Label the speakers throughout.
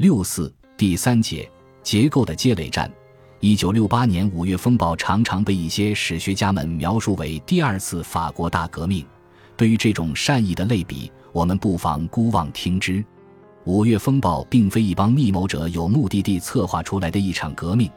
Speaker 1: 六四第三节结构的积累战。一九六八年五月风暴常常被一些史学家们描述为第二次法国大革命。对于这种善意的类比，我们不妨姑妄听之。五月风暴并非一帮密谋者有目的地策划出来的一场革命，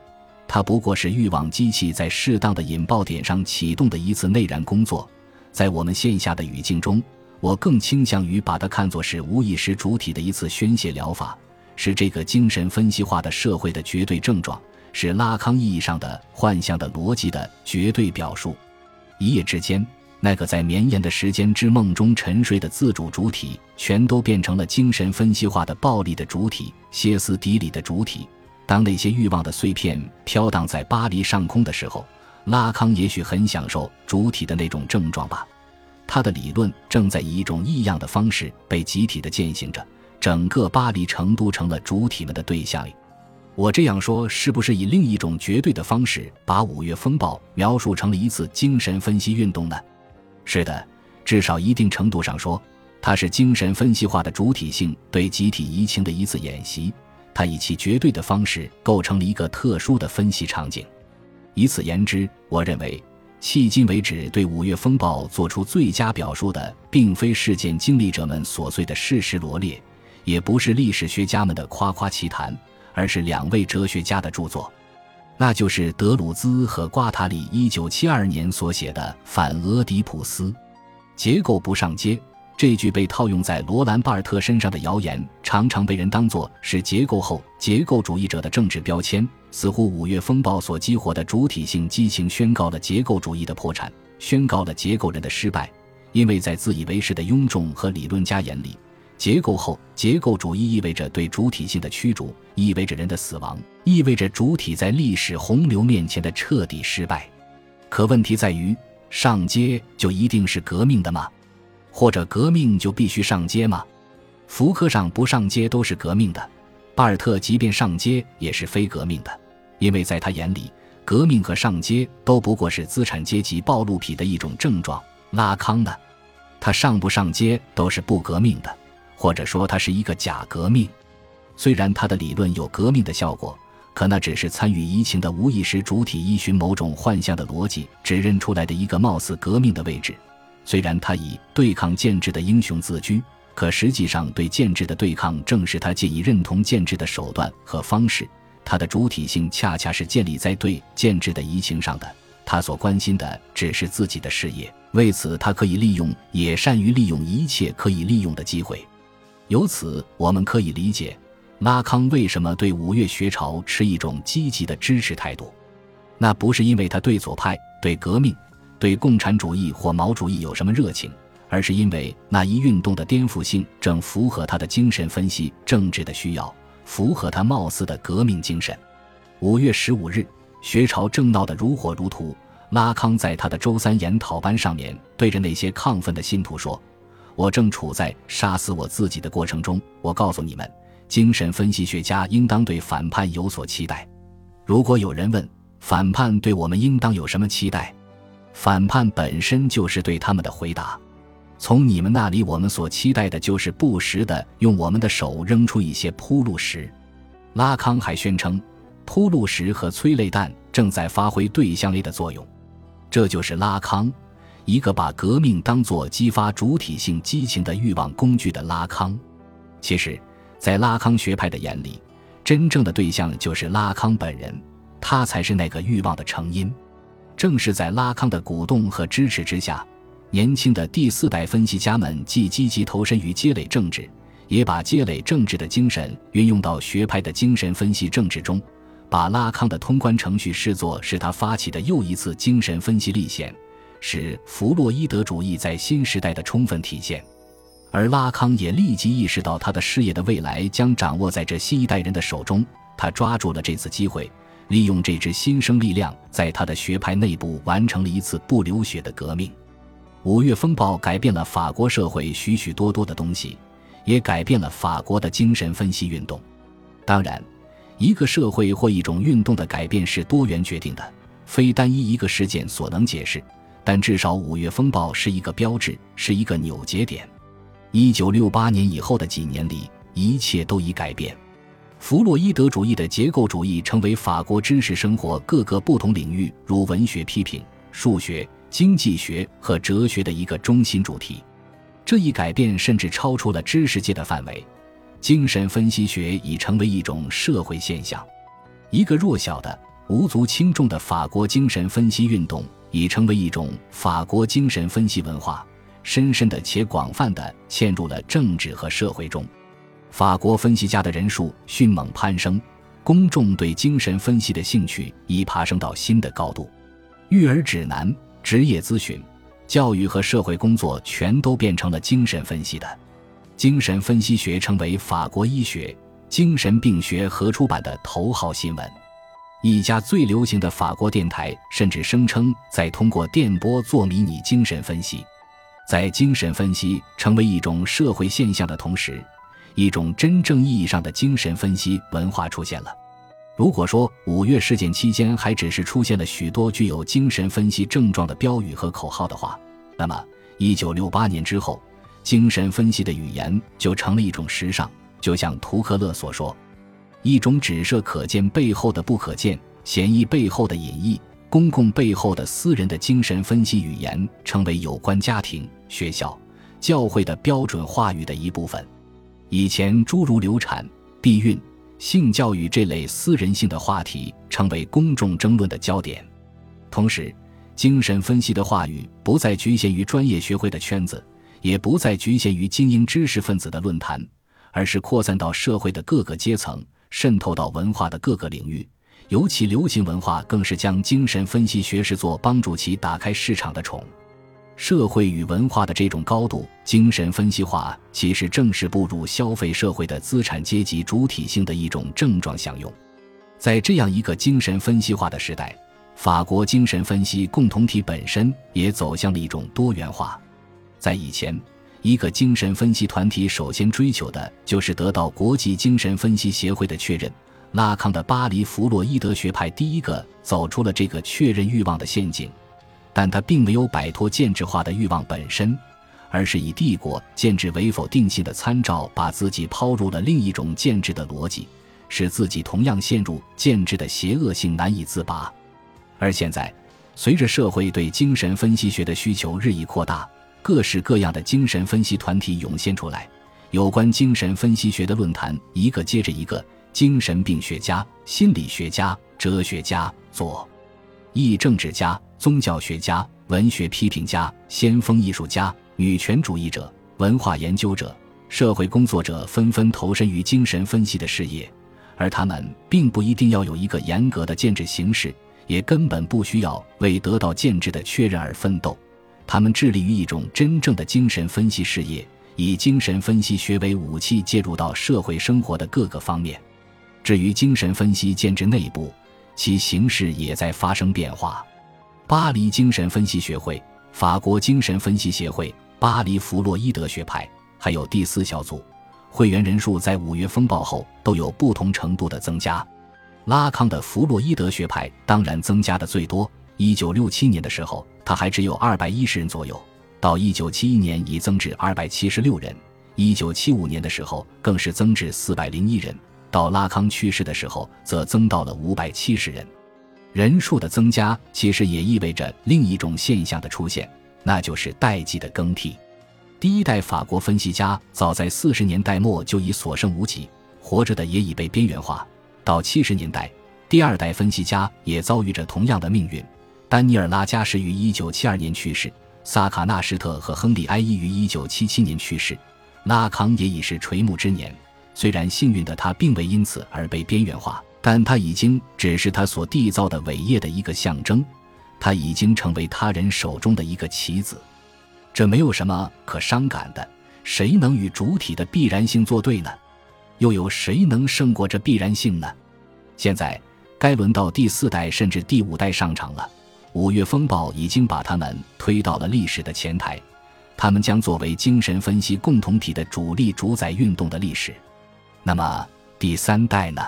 Speaker 1: 它不过是欲望机器在适当的引爆点上启动的一次内燃工作。在我们线下的语境中，我更倾向于把它看作是无意识主体的一次宣泄疗法，是这个精神分析化的社会的绝对症状。是拉康意义上的幻象的逻辑的绝对表述。一夜之间，那个在绵延的时间之梦中沉睡的自主主体，全都变成了精神分析化的暴力的主体、歇斯底里的主体。当那些欲望的碎片飘荡在巴黎上空的时候，拉康也许很享受主体的那种症状吧。他的理论正在以一种异样的方式被集体的践行着，整个巴黎成都成了主体们的对象。我这样说，是不是以另一种绝对的方式把五月风暴描述成了一次精神分析运动呢？是的，至少一定程度上说，它是精神分析化的主体性对集体移情的一次演习。它以其绝对的方式构成了一个特殊的分析场景。以此言之，我认为，迄今为止对五月风暴做出最佳表述的，并非事件经历者们琐碎的事实罗列，也不是历史学家们的夸夸其谈。而是两位哲学家的著作，那就是德鲁兹和瓜塔里一九七二年所写的《反俄狄浦斯》。结构不上街这句被套用在罗兰·巴尔特身上的谣言，常常被人当作是结构后结构主义者的政治标签。似乎五月风暴所激活的主体性激情，宣告了结构主义的破产，宣告了结构人的失败，因为在自以为是的庸众和理论家眼里。结构后结构主义意味着对主体性的驱逐，意味着人的死亡，意味着主体在历史洪流面前的彻底失败。可问题在于，上街就一定是革命的吗？或者革命就必须上街吗？福克上不上街都是革命的，巴尔特即便上街也是非革命的，因为在他眼里，革命和上街都不过是资产阶级暴露癖的一种症状。拉康呢，他上不上街都是不革命的。或者说，它是一个假革命。虽然他的理论有革命的效果，可那只是参与移情的无意识主体依循某种幻象的逻辑指认出来的一个貌似革命的位置。虽然他以对抗建制的英雄自居，可实际上对建制的对抗正是他借以认同建制的手段和方式。他的主体性恰恰是建立在对建制的移情上的。他所关心的只是自己的事业，为此他可以利用，也善于利用一切可以利用的机会。由此，我们可以理解拉康为什么对五月学潮持一种积极的支持态度。那不是因为他对左派、对革命、对共产主义或毛主义有什么热情，而是因为那一运动的颠覆性正符合他的精神分析、政治的需要，符合他貌似的革命精神。五月十五日，学潮正闹得如火如荼。拉康在他的周三研讨班上面对着那些亢奋的信徒说。我正处在杀死我自己的过程中。我告诉你们，精神分析学家应当对反叛有所期待。如果有人问反叛对我们应当有什么期待，反叛本身就是对他们的回答。从你们那里，我们所期待的就是不时的用我们的手扔出一些铺路石。拉康还宣称，铺路石和催泪弹正在发挥对象力的作用。这就是拉康。一个把革命当作激发主体性激情的欲望工具的拉康，其实，在拉康学派的眼里，真正的对象就是拉康本人，他才是那个欲望的成因。正是在拉康的鼓动和支持之下，年轻的第四代分析家们既积极投身于积累政治，也把积累政治的精神运用到学派的精神分析政治中，把拉康的通关程序视作是他发起的又一次精神分析历险。是弗洛伊德主义在新时代的充分体现，而拉康也立即意识到他的事业的未来将掌握在这新一代人的手中。他抓住了这次机会，利用这支新生力量，在他的学派内部完成了一次不流血的革命。五月风暴改变了法国社会许许多多的东西，也改变了法国的精神分析运动。当然，一个社会或一种运动的改变是多元决定的，非单一一个事件所能解释。但至少五月风暴是一个标志，是一个扭结点。一九六八年以后的几年里，一切都已改变。弗洛伊德主义的结构主义成为法国知识生活各个不同领域，如文学批评、数学、经济学和哲学的一个中心主题。这一改变甚至超出了知识界的范围，精神分析学已成为一种社会现象。一个弱小的、无足轻重的法国精神分析运动已成为一种法国精神分析文化，深深的且广泛的嵌入了政治和社会中。法国分析家的人数迅猛攀升，公众对精神分析的兴趣已爬升到新的高度。育儿指南、职业咨询、教育和社会工作全都变成了精神分析的。精神分析学成为法国医学、精神病学合出版的头号新闻。一家最流行的法国电台甚至声称在通过电波做迷你精神分析。在精神分析成为一种社会现象的同时，一种真正意义上的精神分析文化出现了。如果说五月事件期间还只是出现了许多具有精神分析症状的标语和口号的话，那么一九六八年之后，精神分析的语言就成了一种时尚。就像图克勒所说，一种只设可见背后的不可见、显意背后的隐意、公共背后的私人的精神分析语言，成为有关家庭、学校、教会的标准话语的一部分。以前，诸如流产、避孕、性教育这类私人性的话题成为公众争论的焦点。同时，精神分析的话语不再局限于专业学会的圈子，也不再局限于精英知识分子的论坛，而是扩散到社会的各个阶层，渗透到文化的各个领域。尤其流行文化更是将精神分析学视作帮助其打开市场的宠。社会与文化的这种高度精神分析化，其实正是步入消费社会的资产阶级主体性的一种症状享用。在这样一个精神分析化的时代，法国精神分析共同体本身也走向了一种多元化。在以前，一个精神分析团体首先追求的就是得到国际精神分析协会的确认。拉康的巴黎弗洛伊德学派第一个走出了这个确认欲望的陷阱。但他并没有摆脱建制化的欲望本身，而是以帝国建制为否定性的参照，把自己抛入了另一种建制的逻辑，使自己同样陷入建制的邪恶性难以自拔。而现在，随着社会对精神分析学的需求日益扩大，各式各样的精神分析团体涌现出来，有关精神分析学的论坛一个接着一个，精神病学家、心理学家、哲学家、左翼政治家。宗教学家、文学批评家、先锋艺术家、女权主义者、文化研究者、社会工作者纷纷投身于精神分析的事业，而他们并不一定要有一个严格的建制形式，也根本不需要为得到建制的确认而奋斗。他们致力于一种真正的精神分析事业，以精神分析学为武器，介入到社会生活的各个方面。至于精神分析建制内部，其形式也在发生变化。巴黎精神分析学会、法国精神分析协会、巴黎弗洛伊德学派，还有第四小组，会员人数在五月风暴后都有不同程度的增加。拉康的弗洛伊德学派当然增加的最多。一九六七年的时候，他还只有二百一十人左右，到一九七一年已增至二百七十六人，一九七五年的时候更是增至四百零一人，到拉康去世的时候则增到了五百七十人。人数的增加其实也意味着另一种现象的出现，那就是代际的更替。第一代法国分析家早在四十年代末就已所剩无几，活着的也已被边缘化。到七十年代，第二代分析家也遭遇着同样的命运。丹尼尔·拉加什于一九七二年去世，萨卡纳什特和亨利·埃伊于一九七七年去世，拉康也已是垂暮之年。虽然幸运的他并未因此而被边缘化。但他已经只是他所缔造的伟业的一个象征，他已经成为他人手中的一个棋子，这没有什么可伤感的。谁能与主体的必然性作对呢？又有谁能胜过这必然性呢？现在该轮到第四代甚至第五代上场了。五月风暴已经把他们推到了历史的前台，他们将作为精神分析共同体的主力主宰运动的历史。那么第三代呢？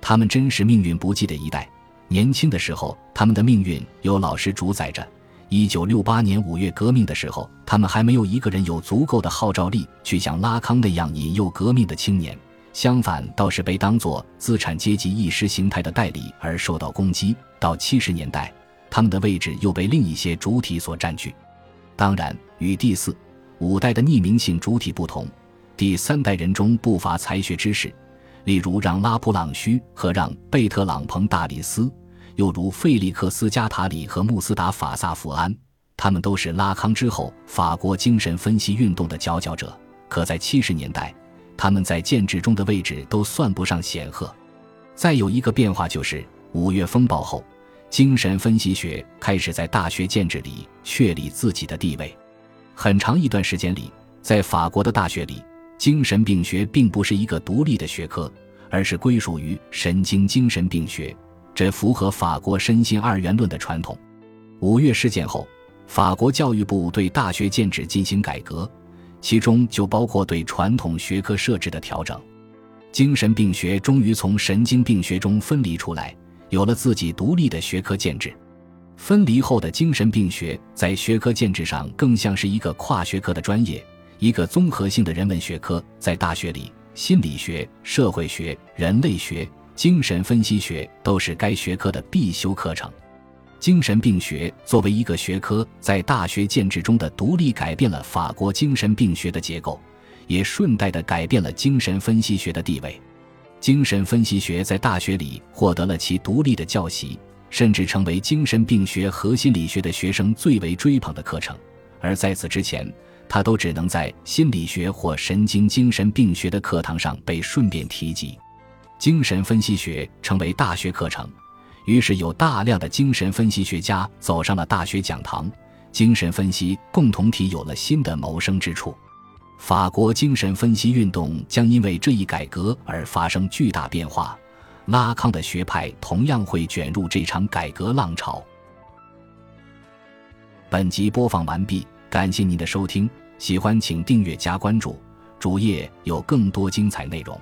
Speaker 1: 他们真是命运不济的一代。年轻的时候，他们的命运由老师主宰着。一九六八年五月革命的时候，他们还没有一个人有足够的号召力去像拉康那样引诱革命的青年。相反倒是被当作资产阶级意识形态的代理而受到攻击。到七十年代，他们的位置又被另一些主体所占据。当然，与第四、五代的匿名性主体不同，第三代人中不乏才学之士，例如让·拉普朗须和让·贝特朗彭大里斯，又如费利克斯·加塔里和穆斯达法·萨福安。他们都是拉康之后法国精神分析运动的佼佼者，可在七十年代，他们在建制中的位置都算不上显赫。再有一个变化就是五月风暴后，精神分析学开始在大学建制里确立自己的地位。很长一段时间里，在法国的大学里，精神病学并不是一个独立的学科，而是归属于神经精神病学，这符合法国身心二元论的传统。五月事件后。法国教育部对大学建制进行改革，其中就包括对传统学科设置的调整。精神病学终于从神经病学中分离出来，有了自己独立的学科建制。分离后的精神病学在学科建制上更像是一个跨学科的专业，一个综合性的人文学科。在大学里，心理学、社会学、人类学、精神分析学都是该学科的必修课程。精神病学作为一个学科，在大学建制中的独立，改变了法国精神病学的结构，也顺带的改变了精神分析学的地位。精神分析学在大学里获得了其独立的教习，甚至成为精神病学和心理学的学生最为追捧的课程。而在此之前，它都只能在心理学或神经精神病学的课堂上被顺便提及。精神分析学成为大学课程。于是，有大量的精神分析学家走上了大学讲堂，精神分析共同体有了新的谋生之处。法国精神分析运动将因为这一改革而发生巨大变化，拉康的学派同样会卷入这场改革浪潮。本集播放完毕，感谢您的收听，喜欢请订阅加关注，主页有更多精彩内容。